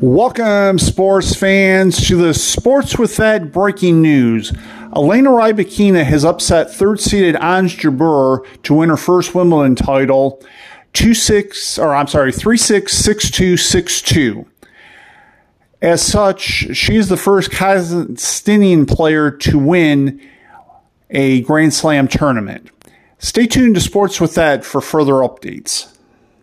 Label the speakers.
Speaker 1: Welcome, sports fans, to the Sports with Ed breaking news. Elena Rybakina has upset third-seeded Ons Jabeur to win her first Wimbledon title, two six, or I'm sorry, 3 6, 6 2, 6 2. As such, she is the first Kazakhstanian player to win a Grand Slam tournament. Stay tuned to Sports with Ed for further updates.